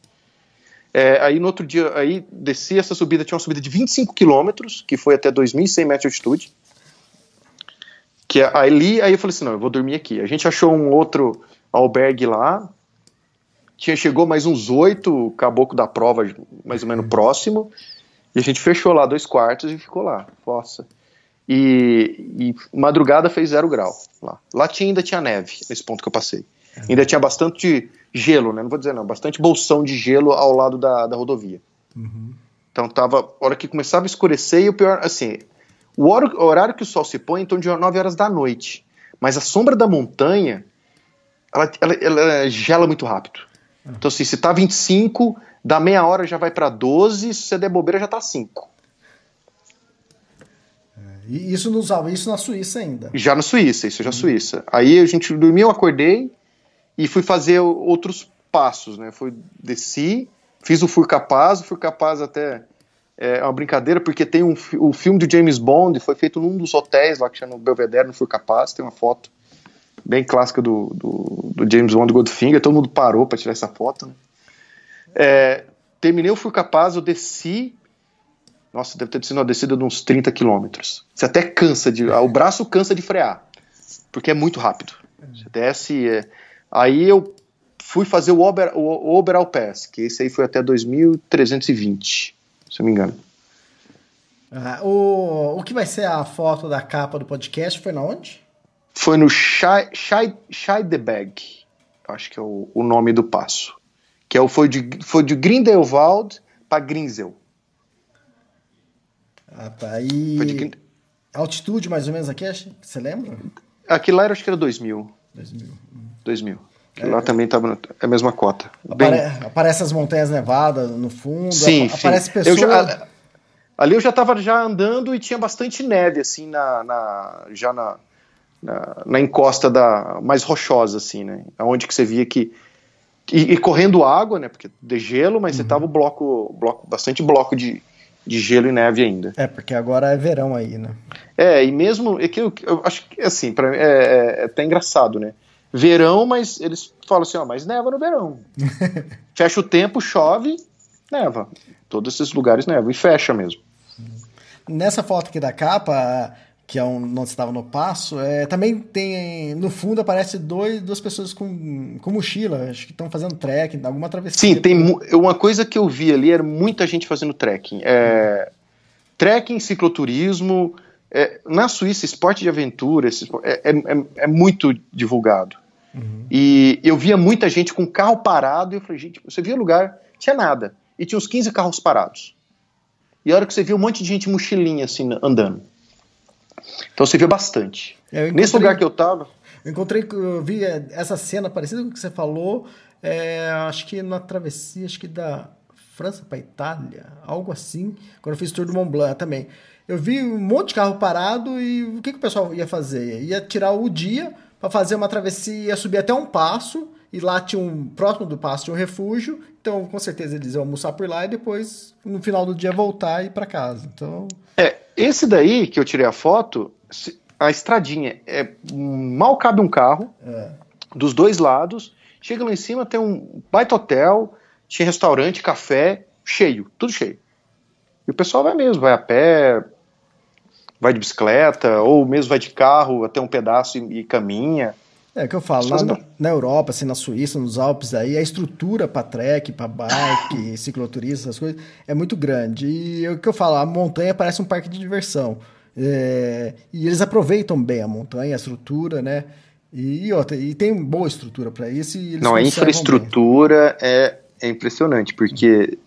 S4: É, aí no outro dia, aí desci essa subida, tinha uma subida de 25 quilômetros, que foi até 2.100 metros de altitude. Que é, ali, aí eu falei assim, não, eu vou dormir aqui. A gente achou um outro albergue lá, tinha, chegou mais uns oito caboclo da prova, mais ou menos próximo, e a gente fechou lá dois quartos e ficou lá, fossa. E, e madrugada fez zero grau lá. Lá tinha, ainda tinha neve, nesse ponto que eu passei. Ainda tinha bastante gelo, né? Não vou dizer não, bastante bolsão de gelo ao lado da, da rodovia. Uhum. Então tava, a hora que começava a escurecer, e o pior, assim, o horário, que o sol se põe torno de 9 horas da noite. Mas a sombra da montanha, ela, ela, ela gela muito rápido. Uhum. Então, assim, se tá 25, da meia hora já vai para 12, se você der bobeira já tá 5.
S2: É, e isso nos isso na Suíça ainda.
S4: Já na Suíça, isso já uhum. Suíça. Aí a gente dormiu, acordei, e fui fazer outros passos, né? Fui desci, fiz o Fur Capaz, o Fur Capaz até é uma brincadeira porque tem um o filme do James Bond foi feito num dos hotéis lá que chama Belvedere no Fur Capaz, tem uma foto bem clássica do, do, do James Bond Goldfinger, todo mundo parou para tirar essa foto. Né? É, terminei o Fur Capaz, eu desci nossa, deve ter sido uma descida de uns 30 quilômetros. Você até cansa de. O braço cansa de frear. Porque é muito rápido. Você desce. É, Aí eu fui fazer o, Ober, o Oberal Pass, que esse aí foi até 2320, se eu me engano.
S2: Ah, o, o que vai ser a foto da capa do podcast foi na onde?
S4: Foi no Scheidebeg, acho que é o, o, nome do passo. Que é o, foi, de, foi de Grindelwald para Grinzel.
S2: Ah, tá. E de... altitude mais ou menos aqui, você lembra?
S4: Aqui lá era, acho que era 2000.
S2: 2000.
S4: 2000. É. Lá também estava é a mesma cota.
S2: Apare, Bem... Aparece as montanhas nevadas no fundo,
S4: sim,
S2: aparece
S4: sim.
S2: pessoas.
S4: Eu já, ali eu já estava já andando e tinha bastante neve, assim, na, na já na, na, na, encosta da mais rochosa, assim, né? Onde que você via que. E, e correndo água, né? Porque de gelo, mas uhum. você tava o bloco, bloco, bastante bloco de, de gelo e neve ainda.
S2: É, porque agora é verão aí, né?
S4: É, e mesmo. É que eu, eu acho que, assim, pra, é, é, é até engraçado, né? Verão, mas eles falam assim, ó, mas neva no verão. fecha o tempo, chove, neva. Todos esses lugares nevam e fecha mesmo.
S2: Nessa foto aqui da capa, que é um, onde estava no passo, é, também tem no fundo aparece dois, duas pessoas com, com mochila, acho que estão fazendo trekking, alguma travessia.
S4: Sim, tem uma coisa que eu vi ali era muita gente fazendo trekking. É, trekking, cicloturismo. É, na Suíça, esporte de aventura é, é, é, é, muito divulgado. Uhum. E eu via muita gente com carro parado, e eu falei, gente, você via lugar, tinha nada. E tinha uns 15 carros parados. E a hora que você via um monte de gente mochilinha assim andando. Então você viu bastante. Nesse lugar que eu tava.
S2: Eu encontrei, eu vi essa cena parecida com o que você falou, é, acho que na travessia, acho que da França para Itália, algo assim, quando eu fiz o Tour do Mont Blanc também. Eu vi um monte de carro parado e o que, que o pessoal ia fazer? Ia tirar o dia para fazer uma travessia, ia subir até um passo, e lá tinha um, próximo do passo tinha um refúgio, então com certeza eles iam almoçar por lá e depois, no final do dia, voltar e ir para casa. Então...
S4: É, esse daí que eu tirei a foto, a estradinha, é, mal cabe um carro, é. dos dois lados, chega lá em cima, tem um baita hotel, tinha restaurante, café, cheio, tudo cheio. E o pessoal vai mesmo, vai a pé, vai de bicicleta, ou mesmo vai de carro até um pedaço e, e caminha.
S2: É o que eu falo, lá na, na, Europa, assim, na Suíça, nos Alpes, aí a estrutura para trek, para bike, cicloturista, essas coisas, é muito grande. E é o que eu falo, a montanha parece um parque de diversão. É, e eles aproveitam bem a montanha, a estrutura, né? E, outra, e tem boa estrutura para isso.
S4: Não, a infraestrutura é, é impressionante, porque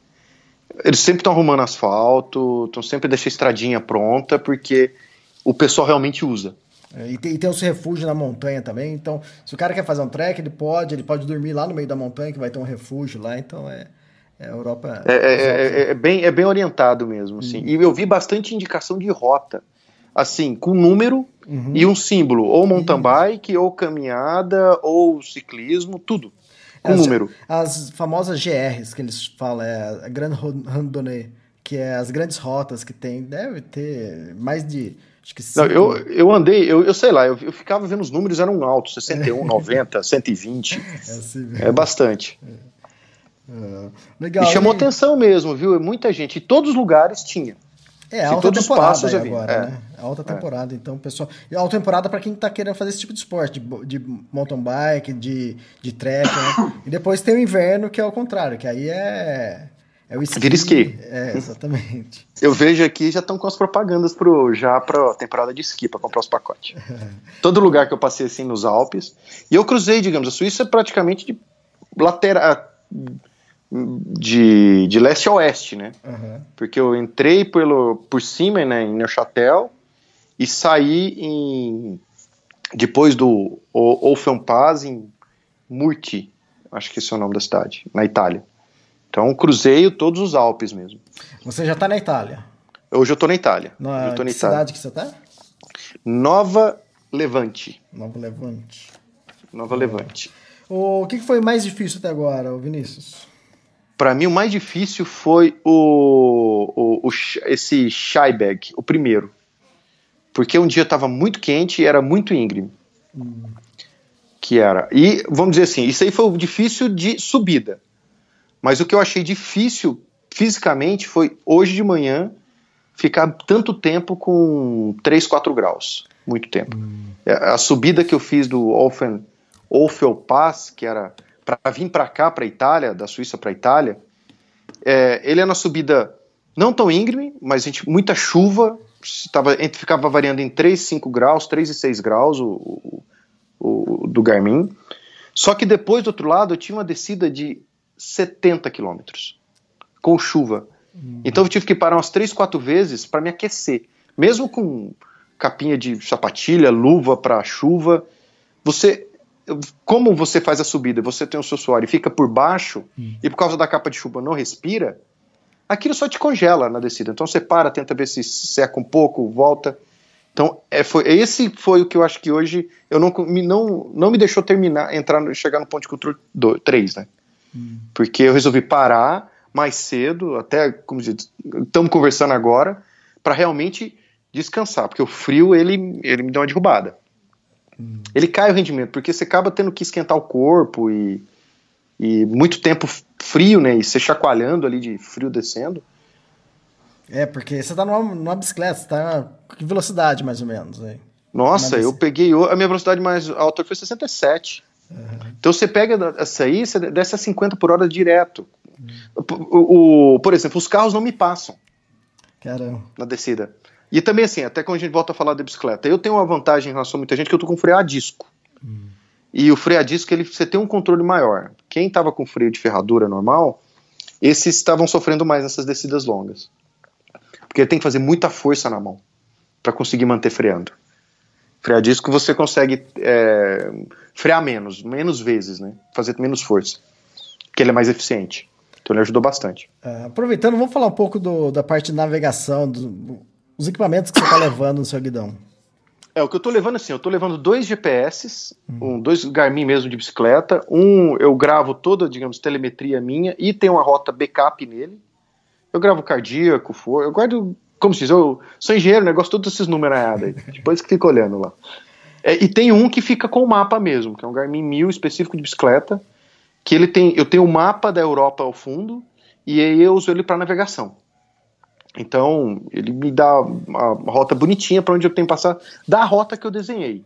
S4: eles sempre estão arrumando asfalto, estão sempre deixando a estradinha pronta, porque o pessoal realmente usa.
S2: É, e, tem, e tem os refúgios na montanha também. Então, se o cara quer fazer um trek, ele pode, ele pode dormir lá no meio da montanha, que vai ter um refúgio lá. Então, é, é a Europa.
S4: É, é, é, é bem, é bem orientado mesmo. Assim. Hum. E eu vi bastante indicação de rota. Assim, com número uhum. e um símbolo, ou mountain bike, ou caminhada, ou ciclismo, tudo. Com
S2: as,
S4: número.
S2: As famosas GRs que eles falam, é a Grand Randonnée, que é as grandes rotas que tem, deve ter mais de Acho que
S4: Não, eu, eu andei, eu, eu sei lá, eu, eu ficava vendo os números, eram altos, 61, 90, 120. É, assim é bastante. É. É. Legal, e chamou e... atenção mesmo, viu? Muita gente. E todos os lugares tinha.
S2: É, alta todos temporada os passos, agora, é. né? Alta temporada, é. então, pessoal. E alta temporada para quem tá querendo fazer esse tipo de esporte, de, de mountain bike, de, de trek, né? E depois tem o inverno, que é o contrário, que aí é é o esqui.
S4: Vira esqui.
S2: É, exatamente.
S4: Eu vejo aqui já estão com as propagandas pro, já para temporada de esqui, para comprar os pacotes. Todo lugar que eu passei assim nos Alpes. E eu cruzei, digamos, a Suíça é praticamente de lateral. De, de leste a oeste, né? Uhum. Porque eu entrei pelo, por cima, né, em Neuchâtel, e saí em, depois do Olfenpaz em Murti, acho que esse é o nome da cidade, na Itália. Então, cruzeio todos os Alpes mesmo.
S2: Você já está na Itália?
S4: Hoje eu estou na Itália.
S2: Na
S4: eu tô
S2: na que Itália. cidade que você está?
S4: Nova Levante.
S2: Nova Levante.
S4: Nova Levante.
S2: O que foi mais difícil até agora, Vinícius?
S4: Para mim, o mais difícil foi o, o, o esse Shyberg, o primeiro. Porque um dia estava muito quente e era muito íngreme. Que era. E, vamos dizer assim, isso aí foi o difícil de subida. Mas o que eu achei difícil fisicamente foi hoje de manhã ficar tanto tempo com 3, 4 graus. Muito tempo. Hum. É, a subida que eu fiz do Olfen, Olfel Pass, que era para vir para cá, para Itália, da Suíça para Itália, é, ele é na subida não tão íngreme, mas gente, muita chuva, tava, ficava variando em 3, 5 graus, 3 e 6 graus o, o, o, do Garmin. Só que depois, do outro lado, eu tinha uma descida de 70 quilômetros, com chuva. Uhum. Então eu tive que parar umas 3, 4 vezes para me aquecer. Mesmo com capinha de sapatilha, luva para chuva, você como você faz a subida, você tem o seu suor e fica por baixo, uhum. e por causa da capa de chuva não respira, aquilo só te congela na descida. Então você para, tenta ver se seca um pouco, volta. Então, é, foi, esse foi o que eu acho que hoje eu não, não, não me deixou terminar, entrar, chegar no ponto de controle 3, né? Porque eu resolvi parar mais cedo, até como estamos conversando agora, para realmente descansar, porque o frio ele, ele me deu uma derrubada. Hum. Ele cai o rendimento, porque você acaba tendo que esquentar o corpo e, e muito tempo frio, né? E você chacoalhando ali de frio descendo.
S2: É, porque você tá numa, numa bicicleta, você tá que velocidade mais ou menos aí?
S4: Nossa, eu peguei. A minha velocidade mais alta foi 67. Uhum. Então você pega essa aí, você desce a 50 por hora direto. Uhum. O, o, por exemplo, os carros não me passam.
S2: Caramba.
S4: Na descida. E também assim, até quando a gente volta a falar da bicicleta, eu tenho uma vantagem em relação a muita gente que eu tô com freio a disco. Uhum. E o freio a disco, ele, você tem um controle maior. Quem tava com freio de ferradura normal, esses estavam sofrendo mais nessas descidas longas. Porque ele tem que fazer muita força na mão para conseguir manter freando. Frear disco você consegue é, frear menos, menos vezes, né? Fazer menos força. Porque ele é mais eficiente. Então ele ajudou bastante.
S2: É, aproveitando, vamos falar um pouco do, da parte de navegação, do, os equipamentos que você está levando no seu guidão.
S4: É, o que eu estou levando assim, eu estou levando dois GPS, um, dois Garmin mesmo de bicicleta, um eu gravo toda, digamos, telemetria minha e tem uma rota backup nele. Eu gravo cardíaco, for, eu guardo como se diz, eu sou engenheiro, né, todos esses números aí. Depois que fica olhando lá. É, e tem um que fica com o mapa mesmo, que é um Garmin 1000 específico de bicicleta, que ele tem, eu tenho o um mapa da Europa ao fundo e aí eu uso ele para navegação. Então, ele me dá uma rota bonitinha para onde eu tenho que passar da rota que eu desenhei.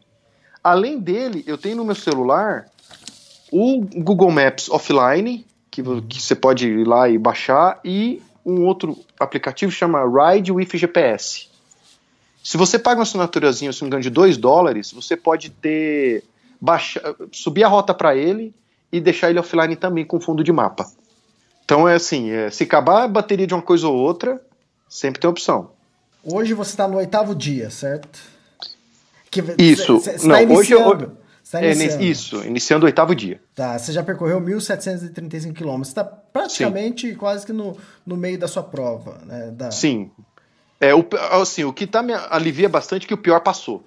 S4: Além dele, eu tenho no meu celular o Google Maps offline, que, que você pode ir lá e baixar, e um outro aplicativo chama Ride with GPS. Se você paga uma assinaturazinha, se não me engano, de 2 dólares, você pode ter baixa, subir a rota para ele e deixar ele offline também com fundo de mapa. Então é assim, é, se acabar a bateria de uma coisa ou outra, sempre tem opção.
S2: Hoje você está no oitavo dia, certo?
S4: Que, Isso. Cê, cê não, tá hoje eu, Tá iniciando. É, isso, iniciando o oitavo dia.
S2: Tá, você já percorreu 1.735 quilômetros. Você está praticamente Sim. quase que no, no meio da sua prova. Né, da...
S4: Sim. É, o, assim, o que tá me alivia bastante é que o pior passou.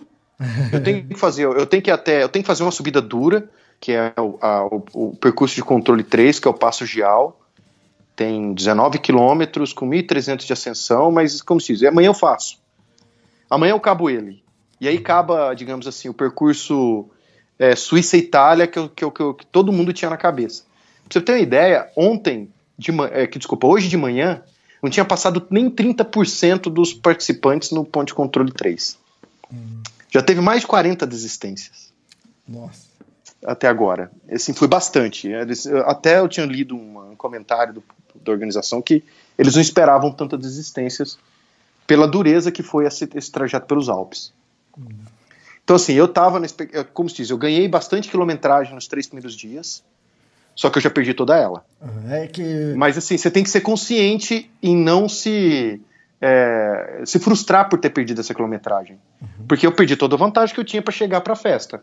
S4: Eu tenho que fazer, eu tenho que até, eu tenho que fazer uma subida dura, que é o, a, o, o, percurso de controle 3, que é o Passo Gial. Tem 19 quilômetros, com 1.300 de ascensão, mas como se diz, amanhã eu faço. Amanhã eu cabo ele. E aí acaba, digamos assim, o percurso é, Suíça e Itália que, que, que, que, todo mundo tinha na cabeça. Pra você ter uma ideia, ontem, de, é, que desculpa, hoje de manhã, não tinha passado nem 30% dos participantes no ponto de controle 3. Hum. Já teve mais de 40 desistências.
S2: Nossa.
S4: Até agora. Assim, foi bastante. até eu tinha lido um, um comentário do, da organização que eles não esperavam tantas desistências pela dureza que foi esse, esse trajeto pelos Alpes. Hum. Então, assim, eu tava, como se diz, eu ganhei bastante quilometragem nos três primeiros dias, só que eu já perdi toda ela.
S2: É que...
S4: Mas, assim, você tem que ser consciente em não se, é, se frustrar por ter perdido essa quilometragem. Uhum. Porque eu perdi toda a vantagem que eu tinha para chegar para a festa.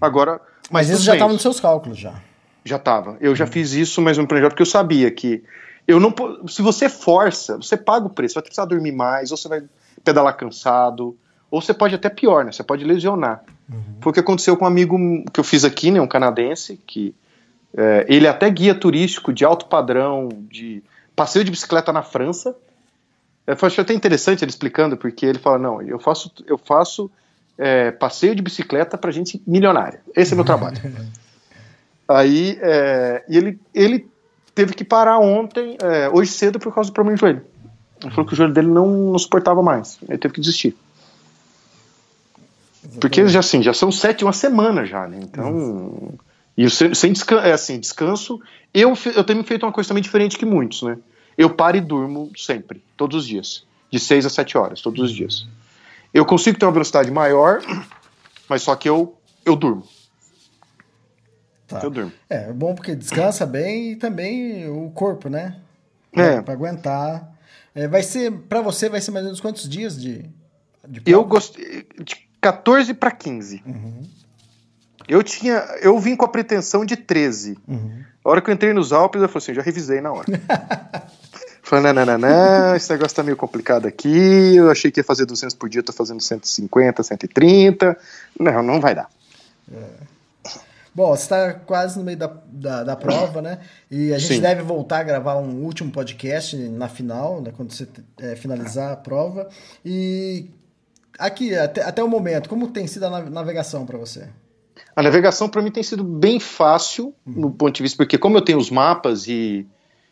S4: Agora.
S2: Mas, isso já estava nos seus cálculos, já.
S4: Já estava. Eu já fiz isso, mas um projeto porque eu sabia que eu não se você força, você paga o preço, vai precisar dormir mais, ou você vai pedalar cansado, ou você pode até pior, né? Você pode lesionar. Uhum. Foi o que aconteceu com um amigo que eu fiz aqui, né? Um canadense, que é, ele é até guia turístico de alto padrão, de passeio de bicicleta na França. Eu achei até interessante ele explicando, porque ele fala, não, eu faço, eu faço é, passeio de bicicleta para gente milionária. Esse é meu trabalho. Aí, é, e ele, ele teve que parar ontem, é, hoje cedo, por causa do problema de joelho. Ele falou que o joelho dele não, não suportava mais. Ele teve que desistir. Porque já assim, já são sete, uma semana já, né? Então. E sem, sem descanso, é assim, descanso. Eu, eu tenho feito uma coisa também diferente que muitos, né? Eu paro e durmo sempre, todos os dias. De seis a sete horas, todos os dias. Eu consigo ter uma velocidade maior, mas só que eu, eu durmo.
S2: Tá. Eu durmo. É, é bom porque descansa bem e também o corpo, né?
S4: É.
S2: Pra aguentar. É, vai ser, para você, vai ser mais ou menos quantos dias de.
S4: de eu gostei. 14 para 15. Uhum. Eu tinha, eu vim com a pretensão de 13. Uhum. A hora que eu entrei nos Alpes, eu falei assim, já revisei na hora. falei, não, não, não, esse negócio tá meio complicado aqui, eu achei que ia fazer 200 por dia, tô fazendo 150, 130, não, não vai dar. É.
S2: Bom, você está quase no meio da, da, da, prova, né? E a gente Sim. deve voltar a gravar um último podcast na final, né, quando você é, finalizar a prova. E aqui, até, até o momento, como tem sido a navegação para você?
S4: A navegação para mim tem sido bem fácil, uhum. no ponto de vista, porque como eu tenho os mapas e,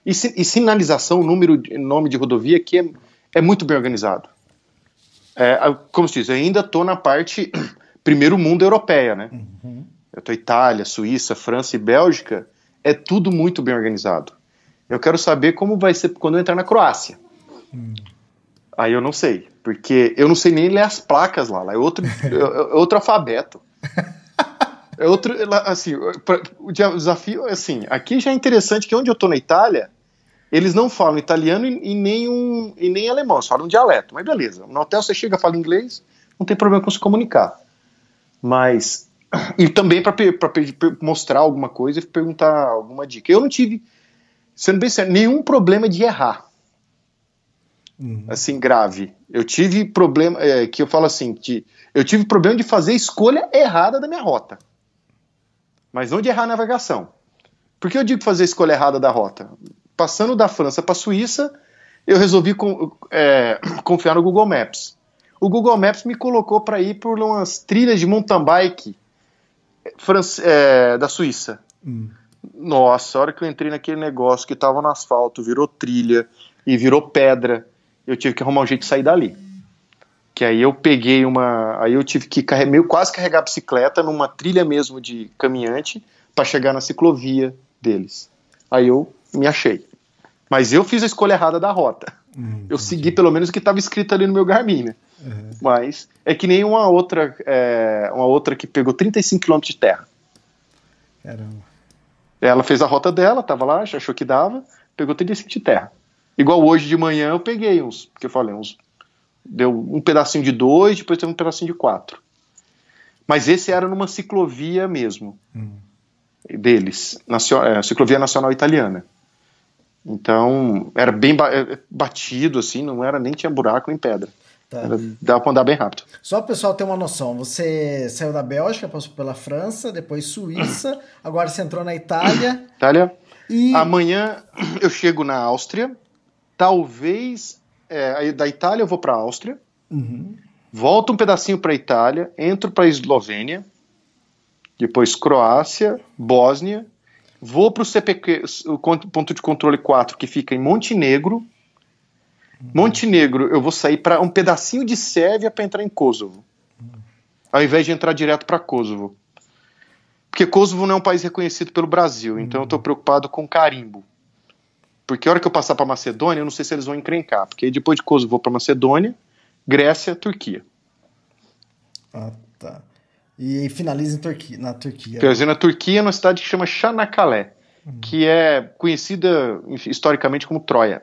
S4: e, e sinalização, número, nome de rodovia, que é, é muito bem organizado. É, como se diz, eu ainda estou na parte primeiro mundo europeia, né? Uhum. Eu estou Itália, Suíça, França e Bélgica, é tudo muito bem organizado. Eu quero saber como vai ser quando eu entrar na Croácia. Hum. Aí eu não sei, porque eu não sei nem ler as placas lá, lá é outro, é, é outro alfabeto. É outro, assim, o desafio, assim, aqui já é interessante que onde eu tô na Itália, eles não falam italiano e, e, nem, um, e nem alemão, só falam um dialeto, mas beleza. No hotel você chega, fala inglês, não tem problema com se comunicar. Mas, e também para mostrar alguma coisa e perguntar alguma dica. Eu não tive, sendo bem sério, nenhum problema de errar. Uhum. Assim, grave. Eu tive problema, é, que eu falo assim, de, eu tive problema de fazer a escolha errada da minha rota mas não de errar a navegação. Por que eu digo fazer a escolha errada da rota? Passando da França para a Suíça, eu resolvi com, é, confiar no Google Maps. O Google Maps me colocou para ir por umas trilhas de mountain bike é, da Suíça. Hum. Nossa, a hora que eu entrei naquele negócio que estava no asfalto, virou trilha e virou pedra, eu tive que arrumar um jeito de sair dali. Que aí eu peguei uma. Aí eu tive que carregar, meio, quase carregar a bicicleta numa trilha mesmo de caminhante para chegar na ciclovia deles. Aí eu me achei. Mas eu fiz a escolha errada da rota. Hum, eu segui pelo menos o que estava escrito ali no meu Garmin, né? Uhum. Mas é que nem uma outra, é, uma outra que pegou 35 km de terra. Caramba. Ela fez a rota dela, tava lá, achou que dava, pegou 35 de terra. Igual hoje de manhã eu peguei uns, porque eu falei, uns Deu um pedacinho de dois, depois teve um pedacinho de quatro. Mas esse era numa ciclovia mesmo. Hum. Deles. É, ciclovia Nacional Italiana. Então, era bem é, batido, assim, não era nem tinha buraco nem pedra. Tá. Era, dava pra andar bem rápido.
S2: Só o pessoal ter uma noção, você saiu da Bélgica, passou pela França, depois Suíça, agora você entrou na Itália.
S4: Itália. E... Amanhã eu chego na Áustria, talvez é, da Itália eu vou para a Áustria, uhum. volto um pedacinho para a Itália, entro para a Eslovênia, depois Croácia, Bósnia, vou para o CPQ, o ponto de controle 4, que fica em Montenegro. Uhum. Montenegro, eu vou sair para um pedacinho de Sérvia para entrar em Kosovo, uhum. ao invés de entrar direto para Kosovo. Porque Kosovo não é um país reconhecido pelo Brasil, então eu estou uhum. preocupado com carimbo. Porque a hora que eu passar para Macedônia, eu não sei se eles vão encrencar. Porque depois de Kosovo, vou para Macedônia, Grécia, Turquia.
S2: Ah, tá. E finaliza Turquia, na Turquia.
S4: Finaliza na Turquia, numa cidade que chama Çanakkale, hum. que é conhecida historicamente como Troia.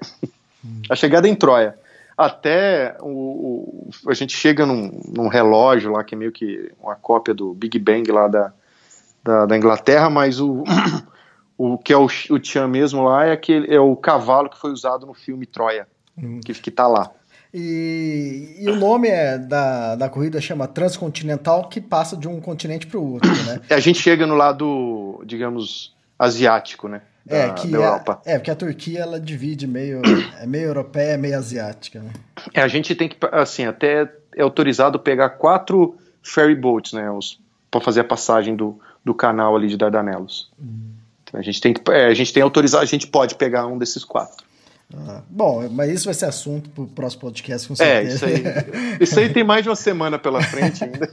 S4: Hum. A chegada em Troia. Até o, o, a gente chega num, num, relógio lá, que é meio que uma cópia do Big Bang lá da, da, da Inglaterra, mas o, o que é o, o mesmo lá é, aquele, é o cavalo que foi usado no filme Troia, hum. que, que tá lá.
S2: E, e, o nome é da, da corrida chama Transcontinental, que passa de um continente para o outro, né?
S4: a gente chega no lado, digamos, asiático, né?
S2: Da, é, que da Europa. É, é, porque a Turquia ela divide meio, é meio europeia, meio asiática, né?
S4: É, a gente tem que, assim, até é autorizado pegar quatro ferry boats, né? Para fazer a passagem do, do canal ali de Dardanelos. Hum. A gente tem que, é, a gente tem autorizado, a gente pode pegar um desses quatro.
S2: Ah, bom, mas isso vai ser assunto para o próximo podcast, com
S4: certeza. É, isso aí, isso aí tem mais de uma semana pela frente ainda.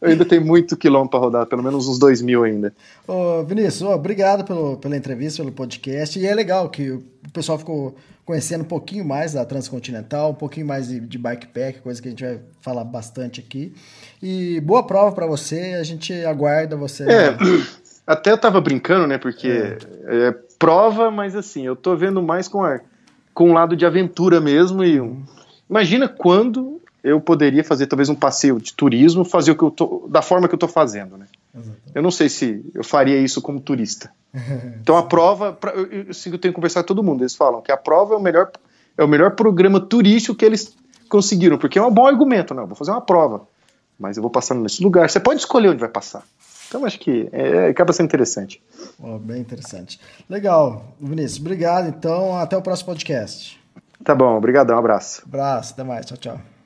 S4: Eu ainda tenho muito quilômetro para rodar, pelo menos uns dois mil ainda.
S2: Ô, Vinícius, ô, obrigado pelo, pela entrevista, pelo podcast. E é legal que o pessoal ficou conhecendo um pouquinho mais da Transcontinental, um pouquinho mais de, de bikepack, coisa que a gente vai falar bastante aqui. E boa prova para você, a gente aguarda você.
S4: É. Até eu tava brincando, né? Porque é. é prova, mas assim, eu tô vendo mais com, a, com um lado de aventura mesmo. E imagina quando eu poderia fazer talvez um passeio de turismo, fazer o que eu tô, da forma que eu tô fazendo, né? Exatamente. Eu não sei se eu faria isso como turista. Então a prova, eu, eu, eu tenho que conversar com todo mundo, eles falam que a prova é o melhor, é o melhor programa turístico que eles conseguiram, porque é um bom argumento, não, vou fazer uma prova, mas eu vou passando nesse lugar. Você pode escolher onde vai passar. Então acho que é, acaba sendo interessante.
S2: Oh, bem interessante. Legal, Vinícius. Obrigado. Então, até o próximo podcast.
S4: Tá bom, obrigadão, um abraço.
S2: Abraço, até mais. Tchau, tchau.